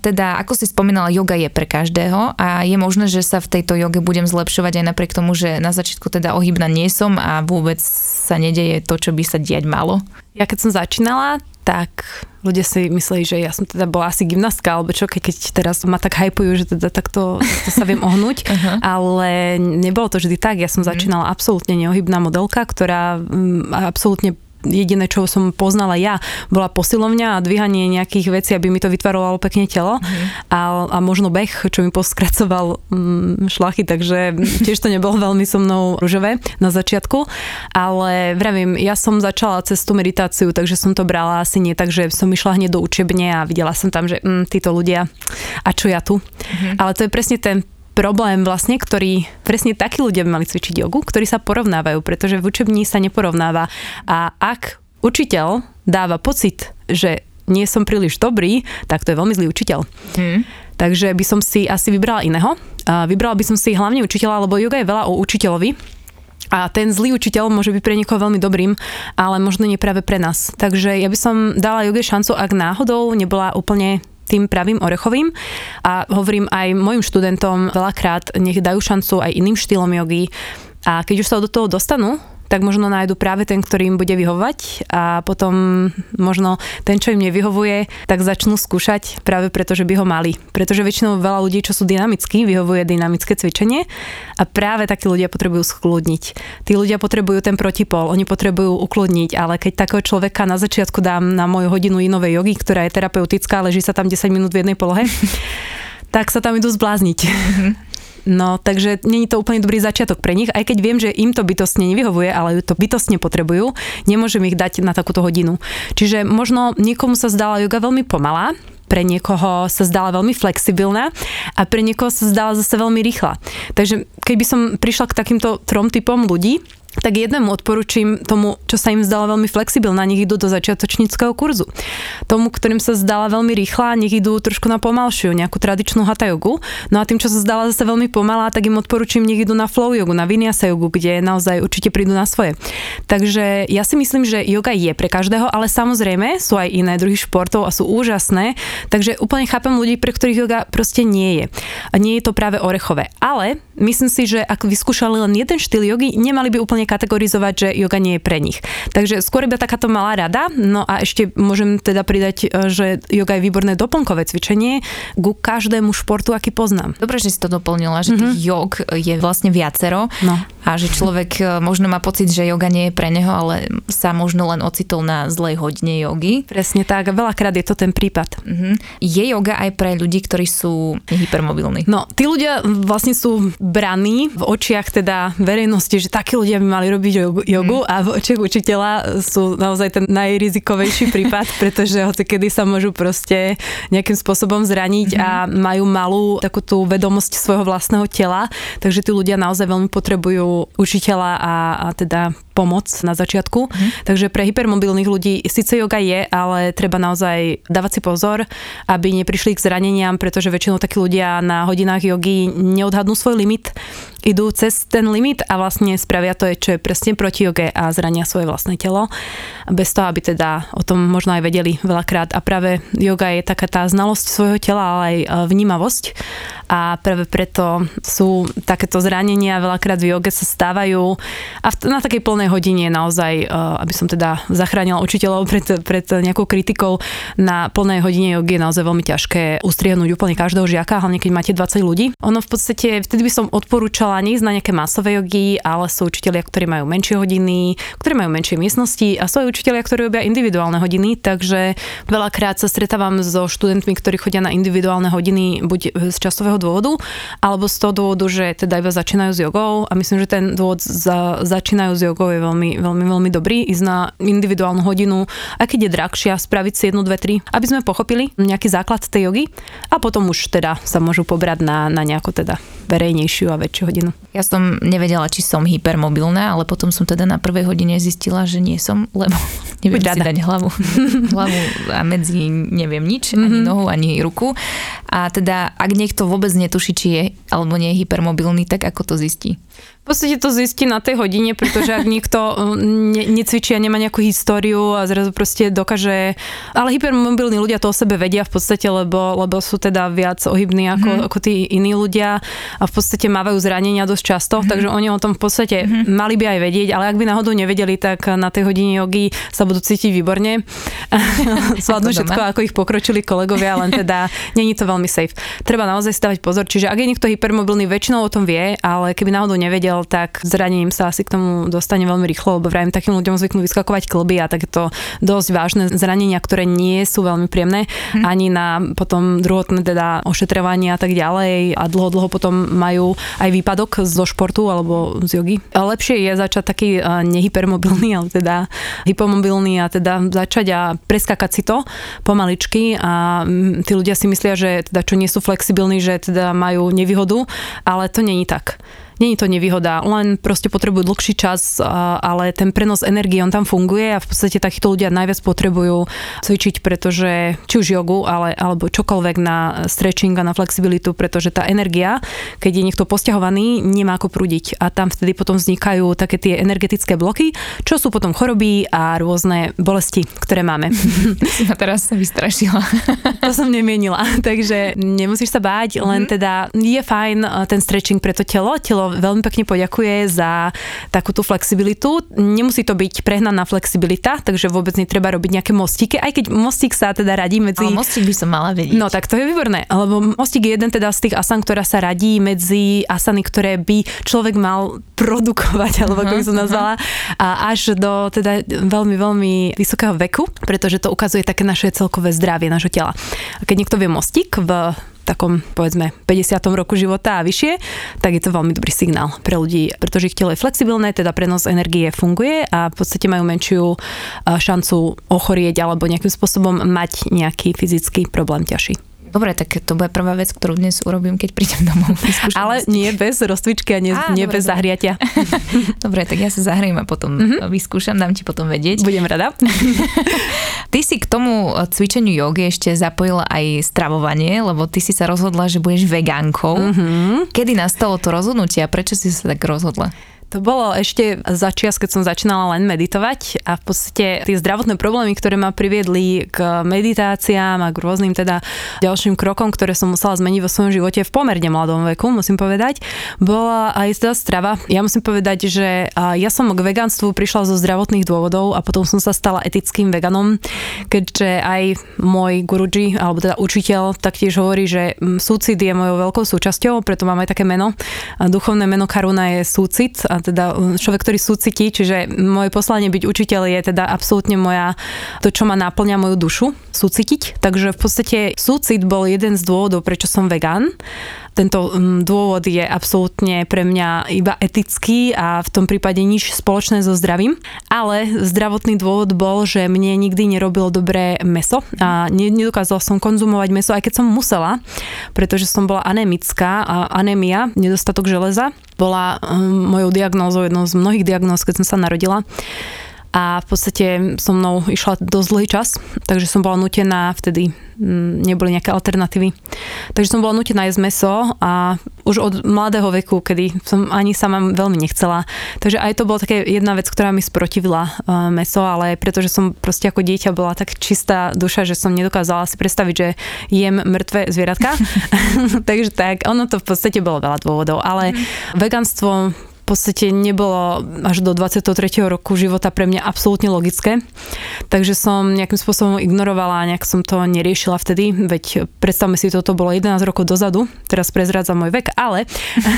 teda, ako si spomínala, yoga je pre každého a je možné, že sa v tejto joge budem zlepšovať aj napriek tomu, že na začiatku teda ohybná nie som a vôbec sa nedeje to, čo by sa diať malo. Ja keď som začínala, tak ľudia si mysleli, že ja som teda bola asi gymnastka, alebo čo, keď teraz ma tak hypujú, že teda takto, takto sa viem ohnúť, [LAUGHS] uh-huh. ale nebolo to vždy tak. Ja som začínala absolútne neohybná modelka, ktorá um, absolútne jediné, čo som poznala ja, bola posilovňa a dvíhanie nejakých vecí, aby mi to vytvarovalo pekne telo mm. a, a možno beh, čo mi poskracoval mm, šlachy, takže tiež to nebolo veľmi so mnou ružové na začiatku, ale vravím, ja som začala cez tú meditáciu, takže som to brala asi nie tak, že som išla hneď do učebne a videla som tam, že mm, títo ľudia a čo ja tu. Mm. Ale to je presne ten problém vlastne, ktorý presne takí ľudia by mali cvičiť jogu, ktorí sa porovnávajú, pretože v učební sa neporovnáva. A ak učiteľ dáva pocit, že nie som príliš dobrý, tak to je veľmi zlý učiteľ. Hmm. Takže by som si asi vybrala iného. Vybrala by som si hlavne učiteľa, lebo yoga je veľa o učiteľovi, a ten zlý učiteľ môže byť pre niekoho veľmi dobrým, ale možno nie práve pre nás. Takže ja by som dala joge šancu, ak náhodou nebola úplne tým pravým orechovým. A hovorím aj mojim študentom veľakrát, nech dajú šancu aj iným štýlom jogy. A keď už sa do toho dostanú, tak možno nájdu práve ten, ktorý im bude vyhovať a potom možno ten, čo im nevyhovuje, tak začnú skúšať práve preto, že by ho mali. Pretože väčšinou veľa ľudí, čo sú dynamickí, vyhovuje dynamické cvičenie a práve takí ľudia potrebujú schľudniť. Tí ľudia potrebujú ten protipol, oni potrebujú ukludniť, ale keď takého človeka na začiatku dám na moju hodinu inovej jogy, ktorá je terapeutická, leží sa tam 10 minút v jednej polohe, [LAUGHS] tak sa tam idú zblázniť. Mhm. No, takže není to úplne dobrý začiatok pre nich, aj keď viem, že im to bytostne nevyhovuje, ale to bytostne potrebujú, nemôžem ich dať na takúto hodinu. Čiže možno niekomu sa zdala yoga veľmi pomalá, pre niekoho sa zdala veľmi flexibilná a pre niekoho sa zdala zase veľmi rýchla. Takže keby som prišla k takýmto trom typom ľudí, tak jednému odporúčim tomu, čo sa im zdala veľmi flexibilná, nech idú do začiatočníckého kurzu. Tomu, ktorým sa zdala veľmi rýchla, nech idú trošku na pomalšiu, nejakú tradičnú hatha jogu. No a tým, čo sa zdala zase veľmi pomalá, tak im odporúčim, nech idú na flow jogu, na vinyasa jogu, kde naozaj určite prídu na svoje. Takže ja si myslím, že yoga je pre každého, ale samozrejme sú aj iné druhy športov a sú úžasné, takže úplne chápem ľudí, pre ktorých yoga proste nie je. A nie je to práve orechové. Ale myslím si, že ak vyskúšali len jeden štýl jogy, nemali by úplne kategorizovať, že yoga nie je pre nich. Takže skôr iba takáto malá rada. No a ešte môžem teda pridať, e, že yoga je výborné doplnkové cvičenie ku každému športu, aký poznám. Dobre, že si to doplnila, že mm-hmm. tých jog je vlastne viacero no. a že človek e, možno má pocit, že yoga nie je pre neho, ale sa možno len ocitol na zlej hodine jogy. Presne tak, veľakrát je to ten prípad. Mm-hmm. Je yoga aj pre ľudí, ktorí sú hypermobilní? No, tí ľudia vlastne sú braní v očiach teda verejnosti, že takí ľudia by mali robiť jogu, mm. a v očiach učiteľa sú naozaj ten najrizikovejší [LAUGHS] prípad, pretože hoci kedy sa môžu proste nejakým spôsobom zraniť mm. a majú malú takú tú vedomosť svojho vlastného tela, takže tí ľudia naozaj veľmi potrebujú učiteľa a, a teda pomoc na začiatku. Mm. Takže pre hypermobilných ľudí síce yoga je, ale treba naozaj dávať si pozor, aby neprišli k zraneniam, pretože väčšinou takí ľudia na hodinách jogy neodhadnú svoj limit, idú cez ten limit a vlastne spravia to, čo je presne proti joge a zrania svoje vlastné telo. Bez toho, aby teda o tom možno aj vedeli veľakrát. A práve yoga je taká tá znalosť svojho tela, ale aj e, vnímavosť. A práve preto sú takéto zranenia veľakrát v joge sa stávajú a na takej plnej hodine naozaj, eh, aby som teda zachránila učiteľov pred, pred nejakou kritikou, na plnej hodine jogy je naozaj veľmi ťažké ustriehnúť úplne každého žiaka, hlavne keď máte 20 ľudí. Ono v podstate, vtedy by som odporúčala nie na nejaké masové jogy, ale sú učiteľia, ktorí majú menšie hodiny, ktorí majú menšie miestnosti a sú aj učiteľia, ktorí robia individuálne hodiny, takže veľakrát sa stretávam so študentmi, ktorí chodia na individuálne hodiny buď z časového dôvodu, alebo z toho dôvodu, že teda iba začínajú s jogou a myslím, že ten dôvod za, začínajú s jogou je veľmi, veľmi, veľmi dobrý, ísť na individuálnu hodinu, aj keď je drahšia, spraviť si jednu, dve, tri, aby sme pochopili nejaký základ tej jogy a potom už teda sa môžu pobrať na, na nejakú teda verejnejšiu a väčšiu hodinu. Ja som nevedela, či som hypermobilná, ale potom som teda na prvej hodine zistila, že nie som, lebo [LAUGHS] neviem si dať hlavu, [LAUGHS] hlavu a medzi neviem nič, mm-hmm. ani mhm. nohu, ani ruku. A teda, ak niekto vôbec netuší, či je alebo nie je hypermobilný, tak ako to zistí? V podstate to zistí na tej hodine, pretože ak niekto um, ne, necvičí a nemá nejakú históriu a zrazu proste dokáže... Ale hypermobilní ľudia to o sebe vedia v podstate, lebo, lebo sú teda viac ohybní ako, mm. ako tí iní ľudia a v podstate mávajú zranenia dosť často, mm. takže oni o tom v podstate mm. mali by aj vedieť, ale ak by náhodou nevedeli, tak na tej hodine jogy sa budú cítiť výborne. [LAUGHS] Zvládnu všetko, ako ich pokročili kolegovia, len teda není to veľmi safe. Treba naozaj stavať pozor, čiže ak je niekto hypermobilný, väčšinou o tom vie, ale keby náhodou nevedel, nevedel, tak zranením sa asi k tomu dostane veľmi rýchlo, lebo vrajím takým ľuďom zvyknú vyskakovať klby a takéto dosť vážne zranenia, ktoré nie sú veľmi príjemné hm. ani na potom druhotné teda ošetrovanie a tak ďalej a dlho, dlho potom majú aj výpadok zo športu alebo z jogy. Lepšie je začať taký nehypermobilný, ale teda hypomobilný a teda začať a preskakať si to pomaličky a tí ľudia si myslia, že teda čo nie sú flexibilní, že teda majú nevýhodu, ale to není tak. Není to nevýhoda, len proste potrebujú dlhší čas, ale ten prenos energie, on tam funguje a v podstate takíto ľudia najviac potrebujú cvičiť, pretože či už jogu, ale, alebo čokoľvek na stretching a na flexibilitu, pretože tá energia, keď je niekto posťahovaný, nemá ako prúdiť a tam vtedy potom vznikajú také tie energetické bloky, čo sú potom choroby a rôzne bolesti, ktoré máme. [LAUGHS] Si ma teraz vystrašila. [LAUGHS] to som nemienila, takže nemusíš sa báť, len mhm. teda je fajn ten stretching pre to telo, telo veľmi pekne poďakuje za takúto flexibilitu. Nemusí to byť prehnaná flexibilita, takže vôbec netreba robiť nejaké mostíky, aj keď mostík sa teda radí medzi... Ale mostík by som mala vedieť. No tak to je výborné, lebo mostík je jeden teda z tých asan, ktorá sa radí medzi asany, ktoré by človek mal produkovať, alebo ako by som nazvala, a až do teda veľmi, veľmi vysokého veku, pretože to ukazuje také naše celkové zdravie našho tela. A keď niekto vie mostík v takom, povedzme, 50. roku života a vyššie, tak je to veľmi dobrý signál pre ľudí, pretože ich telo je flexibilné, teda prenos energie funguje a v podstate majú menšiu šancu ochorieť alebo nejakým spôsobom mať nejaký fyzický problém ťažší. Dobre, tak to bude prvá vec, ktorú dnes urobím, keď prídem domov. [LAUGHS] Ale nie bez rozcvičky a nie, á, nie dobre, bez dobre. zahriatia. [LAUGHS] dobre, tak ja sa zahriem a potom mm-hmm. vyskúšam, dám ti potom vedieť. Budem rada. [LAUGHS] ty si k tomu cvičeniu jogy ešte zapojila aj stravovanie, lebo ty si sa rozhodla, že budeš vegánkou. Mm-hmm. Kedy nastalo to rozhodnutie a prečo si sa tak rozhodla? To bolo ešte za čias, keď som začínala len meditovať a v podstate tie zdravotné problémy, ktoré ma priviedli k meditáciám a k rôznym teda ďalším krokom, ktoré som musela zmeniť vo svojom živote v pomerne mladom veku, musím povedať, bola aj teda strava. Ja musím povedať, že ja som k vegánstvu prišla zo zdravotných dôvodov a potom som sa stala etickým veganom, keďže aj môj guruji, alebo teda učiteľ, taktiež hovorí, že súcit je mojou veľkou súčasťou, preto mám aj také meno. Duchovné meno Karuna je súcit a teda človek, ktorý súcití, čiže moje poslanie byť učiteľ je teda absolútne moja, to, čo ma náplňa moju dušu, súcitiť. Takže v podstate súcit bol jeden z dôvodov, prečo som vegán tento mm, dôvod je absolútne pre mňa iba etický a v tom prípade nič spoločné so zdravím. Ale zdravotný dôvod bol, že mne nikdy nerobilo dobré meso a nedokázala som konzumovať meso, aj keď som musela, pretože som bola anemická a anémia, nedostatok železa, bola mm, mojou diagnózou, jednou z mnohých diagnóz, keď som sa narodila a v podstate so mnou išla dosť dlhý čas, takže som bola nutená, vtedy mm, neboli nejaké alternatívy, takže som bola nutená jesť meso a už od mladého veku, kedy som ani sama veľmi nechcela. Takže aj to bola také jedna vec, ktorá mi sprotivila uh, meso, ale pretože som proste ako dieťa bola tak čistá duša, že som nedokázala si predstaviť, že jem mŕtve zvieratka. [LAUGHS] [LAUGHS] takže tak, ono to v podstate bolo veľa dôvodov, ale mm. veganstvo podstate nebolo až do 23. roku života pre mňa absolútne logické. Takže som nejakým spôsobom ignorovala nejak som to neriešila vtedy, veď predstavme si, toto bolo 11 rokov dozadu, teraz prezrádza môj vek, ale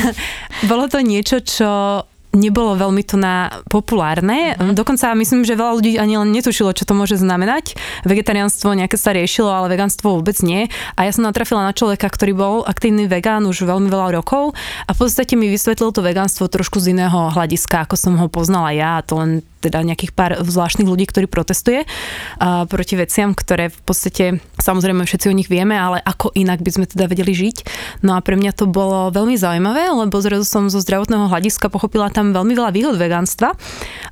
[LAUGHS] bolo to niečo, čo nebolo veľmi to na populárne. Uh-huh. Dokonca myslím, že veľa ľudí ani len netušilo, čo to môže znamenať. Vegetariánstvo nejaké sa riešilo, ale vegánstvo vôbec nie. A ja som natrafila na človeka, ktorý bol aktívny vegán už veľmi veľa rokov a v podstate mi vysvetlil to vegánstvo trošku z iného hľadiska, ako som ho poznala ja. A to len teda nejakých pár zvláštnych ľudí, ktorí protestuje a, proti veciam, ktoré v podstate, samozrejme všetci o nich vieme, ale ako inak by sme teda vedeli žiť. No a pre mňa to bolo veľmi zaujímavé, lebo zrazu som zo zdravotného hľadiska pochopila tam veľmi veľa výhod vegánstva.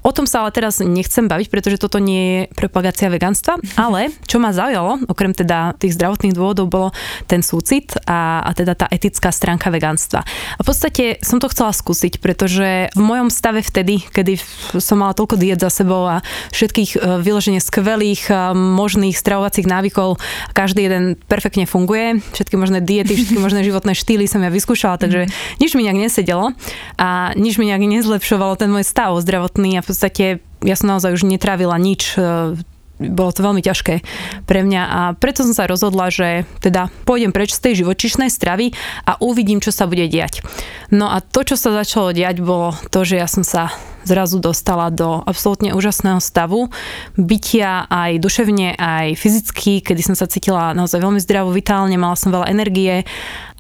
O tom sa ale teraz nechcem baviť, pretože toto nie je propagácia vegánstva, ale čo ma zaujalo, okrem teda tých zdravotných dôvodov, bolo ten súcit a, a teda tá etická stránka vegánstva. A v podstate som to chcela skúsiť, pretože v mojom stave vtedy, kedy som mala toľko diet za sebou a všetkých e, vyloženie skvelých e, možných stravovacích návykov. Každý jeden perfektne funguje, všetky možné diety, všetky [LAUGHS] možné životné štýly som ja vyskúšala, takže nič mi nejak nesedelo a nič mi nejak nezlepšovalo ten môj stav zdravotný a v podstate ja som naozaj už netrávila nič e, bolo to veľmi ťažké pre mňa a preto som sa rozhodla, že teda pôjdem preč z tej živočišnej stravy a uvidím, čo sa bude diať. No a to, čo sa začalo diať, bolo to, že ja som sa zrazu dostala do absolútne úžasného stavu bytia aj duševne, aj fyzicky, kedy som sa cítila naozaj veľmi zdravo, vitálne, mala som veľa energie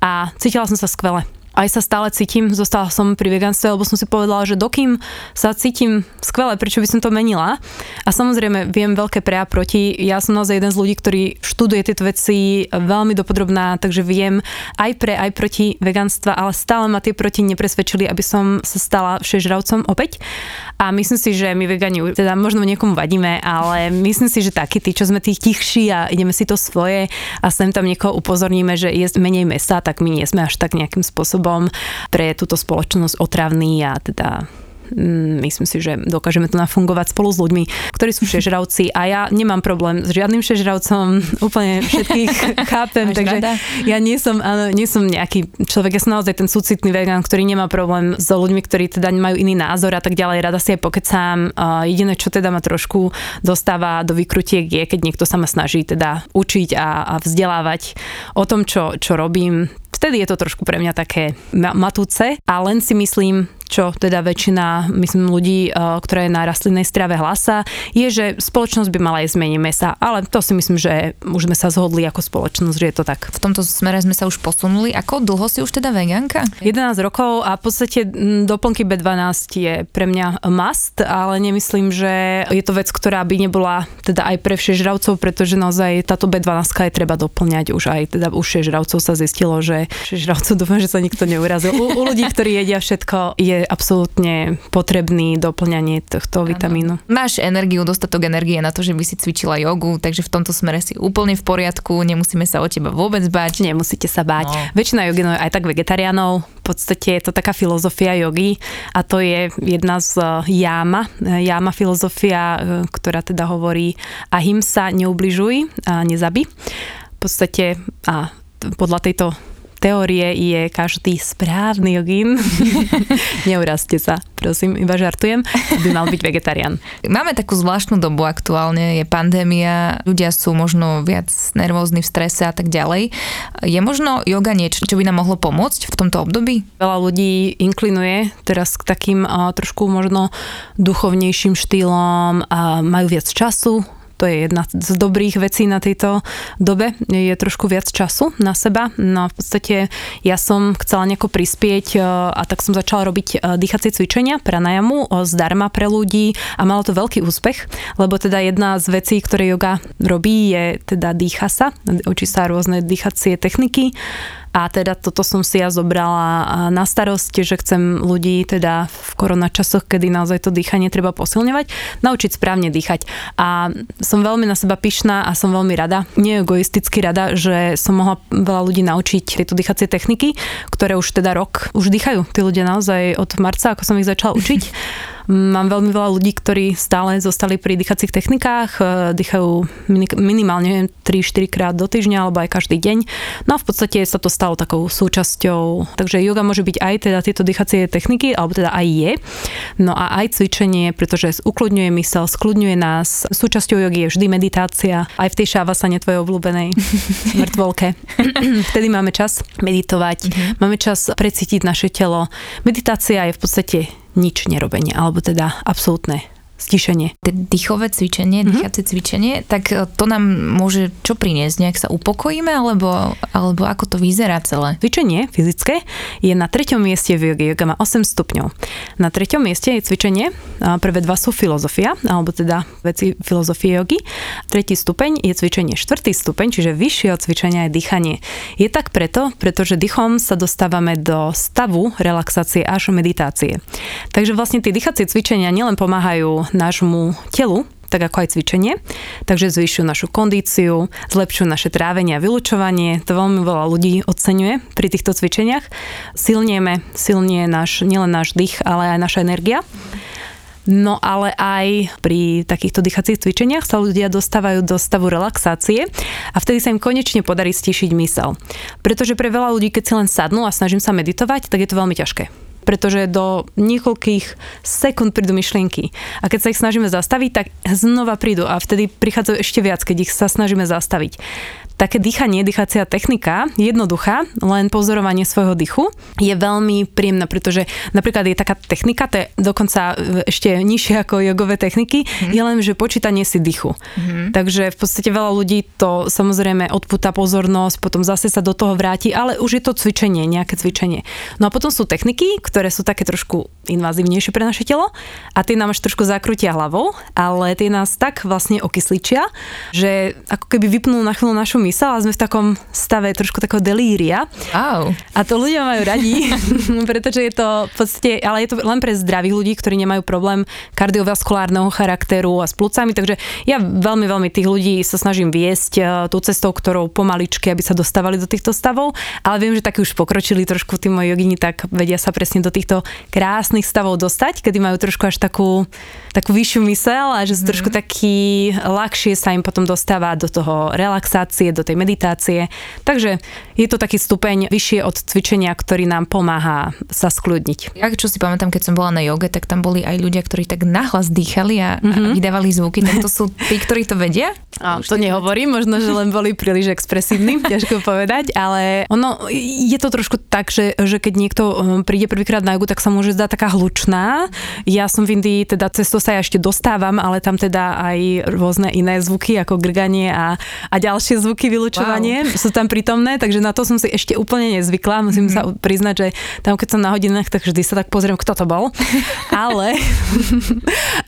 a cítila som sa skvele aj sa stále cítim, zostala som pri vegánstve, lebo som si povedala, že dokým sa cítim skvele, prečo by som to menila. A samozrejme viem veľké pre a proti. Ja som naozaj jeden z ľudí, ktorý študuje tieto veci veľmi dopodrobná, takže viem aj pre, aj proti vegánstva, ale stále ma tie proti nepresvedčili, aby som sa stala všežravcom opäť. A myslím si, že my vegani, teda možno niekomu vadíme, ale myslím si, že takí tí, čo sme tých tichší a ideme si to svoje a sem tam niekoho upozorníme, že je menej mesa, tak my nie sme až tak nejakým spôsobom pre túto spoločnosť otravní a teda myslím si, že dokážeme tu nafungovať spolu s ľuďmi, ktorí sú všežravci a ja nemám problém s žiadnym všežravcom, [LAUGHS] úplne všetkých [LAUGHS] chápem, takže rada? ja nie som, áno, nie som nejaký človek, ja som naozaj ten súcitný vegán, ktorý nemá problém s ľuďmi, ktorí teda majú iný názor a tak ďalej, rada si aj pokecám. Jediné, čo teda ma trošku dostáva do vykrutiek je, keď niekto sa ma snaží teda učiť a, a vzdelávať o tom, čo, čo robím, vtedy je to trošku pre mňa také matúce a len si myslím, čo teda väčšina, myslím, ľudí, eh, ktoré je na rastlinnej strave hlasa, je, že spoločnosť by mala jesť menej mesa, ale to si myslím, že už sme sa zhodli ako spoločnosť, že je to tak. V tomto smere sme sa už posunuli. Ako dlho si už teda vegánka? 11 rokov a v podstate doplnky B12 je pre mňa must, ale nemyslím, že je to vec, ktorá by nebola teda aj pre všežravcov, pretože naozaj táto B12 je treba doplňať už aj teda u všežravcov sa zistilo, že všežravcov [LAUGHS] dúfam, že sa nikto neurazil. U, u ľudí, ktorí jedia všetko, je absolútne potrebný doplňanie tohto vitamínu. Máš energiu, dostatok energie na to, že by si cvičila jogu, takže v tomto smere si úplne v poriadku, nemusíme sa o teba vôbec báť. Nemusíte sa báť. No. Väčšina joginov je aj tak vegetariánov, v podstate je to taká filozofia jogy a to je jedna z jáma, jáma filozofia, e, ktorá teda hovorí ahimsa, neubližuj a nezabi. V podstate a podľa tejto teórie je každý správny jogín. [LAUGHS] Neurazte sa, prosím, iba žartujem, by mal byť vegetarián. Máme takú zvláštnu dobu aktuálne, je pandémia, ľudia sú možno viac nervózni v strese a tak ďalej. Je možno yoga niečo, čo by nám mohlo pomôcť v tomto období? Veľa ľudí inklinuje teraz k takým uh, trošku možno duchovnejším štýlom a majú viac času, to je jedna z dobrých vecí na tejto dobe, je trošku viac času na seba. No v podstate ja som chcela nejako prispieť e, a tak som začala robiť e, dýchacie cvičenia pranajamu e, zdarma pre ľudí a malo to veľký úspech, lebo teda jedna z vecí, ktoré yoga robí, je teda dýcha sa, učí sa rôzne dýchacie techniky a teda toto som si ja zobrala na starosť, že chcem ľudí teda v koronačasoch, kedy naozaj to dýchanie treba posilňovať, naučiť správne dýchať. A som veľmi na seba pyšná a som veľmi rada, nie egoisticky rada, že som mohla veľa ľudí naučiť tieto dýchacie techniky, ktoré už teda rok už dýchajú. Tí ľudia naozaj od marca, ako som ich začala učiť. [LAUGHS] Mám veľmi veľa ľudí, ktorí stále zostali pri dýchacích technikách, e, dýchajú minimálne 3-4 krát do týždňa alebo aj každý deň. No a v podstate sa to stalo takou súčasťou. Takže yoga môže byť aj teda tieto dýchacie techniky, alebo teda aj je. No a aj cvičenie, pretože ukludňuje mysel, skľudňuje nás. Súčasťou jogy je vždy meditácia, aj v tej šávasane tvojej obľúbenej [LAUGHS] mŕtvolke. [CLEARS THROAT] Vtedy máme čas meditovať, mm-hmm. máme čas precítiť naše telo. Meditácia je v podstate nič nerobenie, alebo teda absolútne stišenie. Dýchové cvičenie, mm-hmm. dýchacie cvičenie, tak e, to nám môže čo priniesť? Nejak sa upokojíme, alebo, alebo ako to vyzerá celé? Cvičenie fyzické je na treťom mieste v jogi. Yoga má 8 stupňov. Na treťom mieste je cvičenie, prvé dva sú filozofia, alebo teda veci filozofie jogy. Tretí stupeň je cvičenie. Štvrtý stupeň, čiže vyššie od cvičenia je dýchanie. Je tak preto, pretože dýchom sa dostávame do stavu relaxácie až meditácie. Takže vlastne tie dýchacie cvičenia nielen pomáhajú nášmu telu, tak ako aj cvičenie. Takže zvyšujú našu kondíciu, zlepšujú naše trávenie a vylučovanie. To veľmi veľa ľudí oceňuje pri týchto cvičeniach. Silnieme, silnie náš, nielen náš dých, ale aj naša energia. No ale aj pri takýchto dýchacích cvičeniach sa ľudia dostávajú do stavu relaxácie a vtedy sa im konečne podarí stišiť mysel. Pretože pre veľa ľudí, keď si len sadnú a snažím sa meditovať, tak je to veľmi ťažké pretože do niekoľkých sekúnd prídu myšlienky. A keď sa ich snažíme zastaviť, tak znova prídu a vtedy prichádzajú ešte viac, keď ich sa snažíme zastaviť také dýchanie, dýchacia technika, jednoduchá, len pozorovanie svojho dychu, je veľmi príjemná, pretože napríklad je taká technika, to je dokonca e, ešte nižšie ako jogové techniky, mm. je len, že počítanie si dychu. Mm. Takže v podstate veľa ľudí to samozrejme odpúta pozornosť, potom zase sa do toho vráti, ale už je to cvičenie, nejaké cvičenie. No a potom sú techniky, ktoré sú také trošku invazívnejšie pre naše telo a tie nám až trošku zakrutia hlavou, ale tie nás tak vlastne okysličia, že ako keby vypnú na chvíľu našu mysel a sme v takom stave trošku takého delíria. Wow. A to ľudia majú radi, [LAUGHS] pretože je to v podstate, ale je to len pre zdravých ľudí, ktorí nemajú problém kardiovaskulárneho charakteru a s plúcami, takže ja veľmi, veľmi tých ľudí sa snažím viesť e, tú cestou, ktorou pomaličky, aby sa dostávali do týchto stavov, ale viem, že takí už pokročili trošku tí moji jogini, tak vedia sa presne do týchto krásnych stavov dostať, kedy majú trošku až takú, takú vyššiu mysel a že mm. trošku taký ľahšie sa im potom dostáva do toho relaxácie, do tej meditácie. Takže je to taký stupeň vyššie od cvičenia, ktorý nám pomáha sa skľudniť. Ja čo si pamätám, keď som bola na joge, tak tam boli aj ľudia, ktorí tak nahlas dýchali a, mm-hmm. a mhm. vydávali zvuky. Tak to sú tí, ktorí to vedia? A, to nehovorím, možno, že len boli príliš expresívni, [LAUGHS] ťažko povedať, ale ono je to trošku tak, že, že keď niekto um, príde prvýkrát na jogu, tak sa môže zdať taká hlučná. Ja som v Indii, teda cez to sa ja ešte dostávam, ale tam teda aj rôzne iné zvuky, ako grganie a, a ďalšie zvuky vylučovanie wow. sú tam prítomné, takže na to som si ešte úplne nezvykla. Musím mm-hmm. sa priznať, že tam keď som na hodinách, tak vždy sa tak pozriem, kto to bol. [LAUGHS] ale,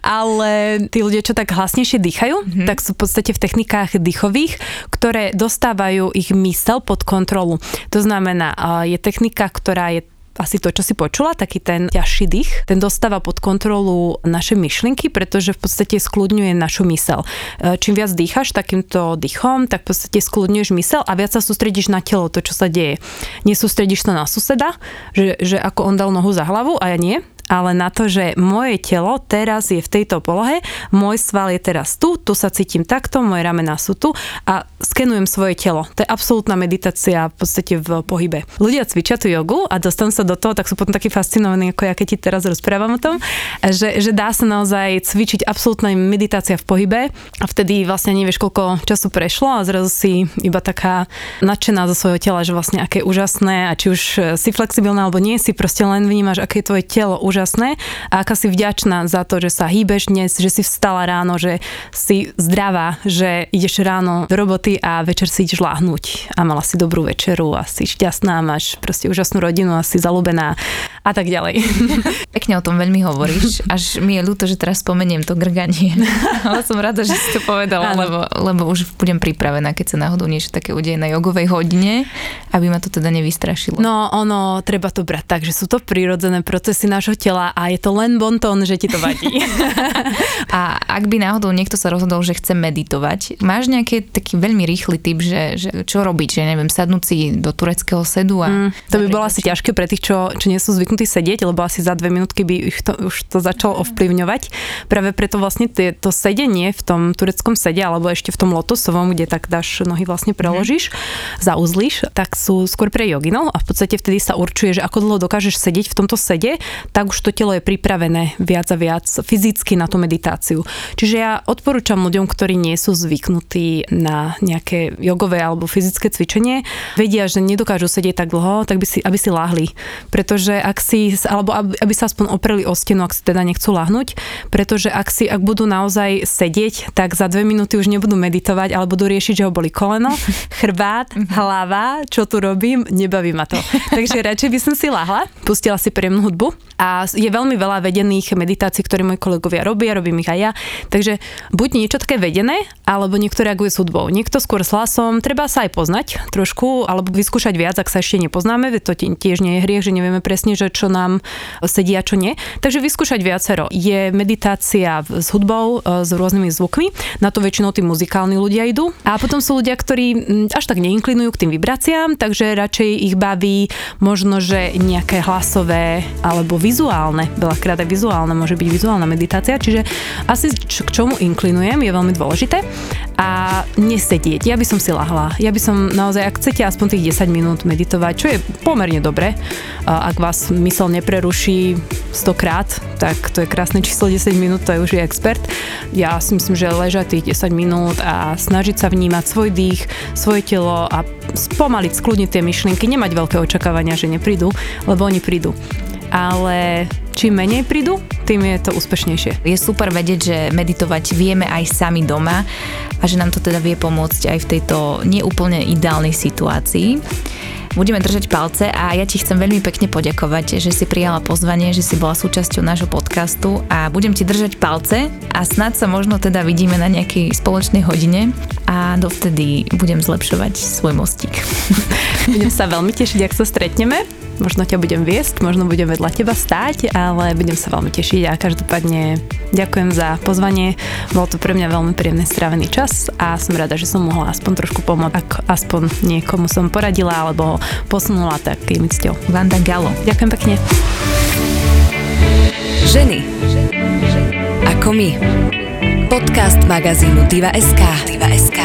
ale tí ľudia, čo tak hlasnejšie dýchajú, mm-hmm. tak sú v podstate v technikách dýchových, ktoré dostávajú ich mysel pod kontrolu. To znamená, je technika, ktorá je asi to, čo si počula, taký ten ťažší dých, ten dostáva pod kontrolu naše myšlienky, pretože v podstate skľudňuje našu mysel. E, čím viac dýchaš takýmto dýchom, tak v podstate skľudňuješ mysel a viac sa sústredíš na telo, to, čo sa deje. Nesústredíš sa na suseda, že, že ako on dal nohu za hlavu a ja nie, ale na to, že moje telo teraz je v tejto polohe, môj sval je teraz tu, tu sa cítim takto, moje ramená sú tu a skenujem svoje telo. To je absolútna meditácia v podstate v pohybe. Ľudia cvičia tú jogu a dostanú sa do toho, tak sú potom takí fascinovaní, ako ja keď ti teraz rozprávam o tom, že, že dá sa naozaj cvičiť absolútna meditácia v pohybe a vtedy vlastne nevieš, koľko času prešlo a zrazu si iba taká nadšená zo svojho tela, že vlastne aké úžasné a či už si flexibilná alebo nie si, proste len vnímaš, aké je tvoje telo úžasné úžasné a aká si vďačná za to, že sa hýbeš dnes, že si vstala ráno, že si zdravá, že ideš ráno do roboty a večer si ideš láhnuť a mala si dobrú večeru a si šťastná, máš proste úžasnú rodinu a si zalúbená a tak ďalej. [LAUGHS] Pekne o tom veľmi hovoríš, až mi je ľúto, že teraz spomeniem to grganie. [LAUGHS] Ale som rada, že si to povedala, lebo, lebo už budem pripravená, keď sa náhodou niečo také udeje na jogovej hodine, aby ma to teda nevystrašilo. No ono, treba to brať tak, že sú to prírodzené procesy nášho tela tela a je to len bontón, že ti to vadí. [LAUGHS] [LAUGHS] a ak by náhodou niekto sa rozhodol, že chce meditovať, máš nejaký taký veľmi rýchly typ, že, že čo robiť, že neviem, sadnúť si do tureckého sedu a... Mm, to by bolo asi ťažké pre tých, čo, čo nie sú zvyknutí sedieť, lebo asi za dve minútky by ich to, už to začalo ovplyvňovať. Práve preto vlastne tie, to sedenie v tom tureckom sede, alebo ešte v tom lotosovom, kde tak dáš nohy vlastne preložíš, mm. zauzlíš, tak sú skôr pre joginov a v podstate vtedy sa určuje, že ako dlho dokážeš sedieť v tomto sede, tak tak už to telo je pripravené viac a viac fyzicky na tú meditáciu. Čiže ja odporúčam ľuďom, ktorí nie sú zvyknutí na nejaké jogové alebo fyzické cvičenie, vedia, že nedokážu sedieť tak dlho, tak by si, aby si láhli. Pretože ak si, alebo aby, aby sa aspoň opreli o stenu, ak si teda nechcú láhnuť, pretože ak si, ak budú naozaj sedieť, tak za dve minúty už nebudú meditovať, ale budú riešiť, že ho boli koleno, [LAUGHS] chrbát, hlava, čo tu robím, nebaví ma to. Takže radšej by som si lahla, pustila si príjemnú hudbu a je veľmi veľa vedených meditácií, ktoré moji kolegovia robia, robím ich aj ja. Takže buď niečo také vedené, alebo niekto reaguje s hudbou. Niekto skôr s hlasom, treba sa aj poznať trošku, alebo vyskúšať viac, ak sa ešte nepoznáme, to tiež nie je hriech, že nevieme presne, že čo nám sedí a čo nie. Takže vyskúšať viacero. Je meditácia s hudbou, e, s rôznymi zvukmi, na to väčšinou tí muzikálni ľudia idú. A potom sú ľudia, ktorí až tak neinklinujú k tým vibráciám, takže radšej ich baví možno, že nejaké hlasové alebo vizuálne, veľakrát aj vizuálne, môže byť vizuálna meditácia, čiže asi k čomu inklinujem je veľmi dôležité a nesedieť. Ja by som si lahla. Ja by som naozaj, ak chcete aspoň tých 10 minút meditovať, čo je pomerne dobre, ak vás mysel nepreruší 100 krát, tak to je krásne číslo 10 minút, to je už je expert. Ja si myslím, že ležať tých 10 minút a snažiť sa vnímať svoj dých, svoje telo a spomaliť, skľudniť tie myšlienky, nemať veľké očakávania, že neprídu, lebo oni prídu ale čím menej prídu, tým je to úspešnejšie. Je super vedieť, že meditovať vieme aj sami doma a že nám to teda vie pomôcť aj v tejto neúplne ideálnej situácii. Budeme držať palce a ja ti chcem veľmi pekne poďakovať, že si prijala pozvanie, že si bola súčasťou nášho podcastu a budem ti držať palce a snad sa možno teda vidíme na nejakej spoločnej hodine a dovtedy budem zlepšovať svoj mostík. Budem sa veľmi tešiť, ak sa stretneme možno ťa budem viesť, možno budem vedľa teba stáť, ale budem sa veľmi tešiť a každopádne ďakujem za pozvanie. Bol to pre mňa veľmi príjemný strávený čas a som rada, že som mohla aspoň trošku pomôcť, ak aspoň niekomu som poradila alebo ho posunula takým cťou. Vanda Galo. Ďakujem pekne. Ženy. Ako my. Podcast magazínu Diva.sk. Diva.sk.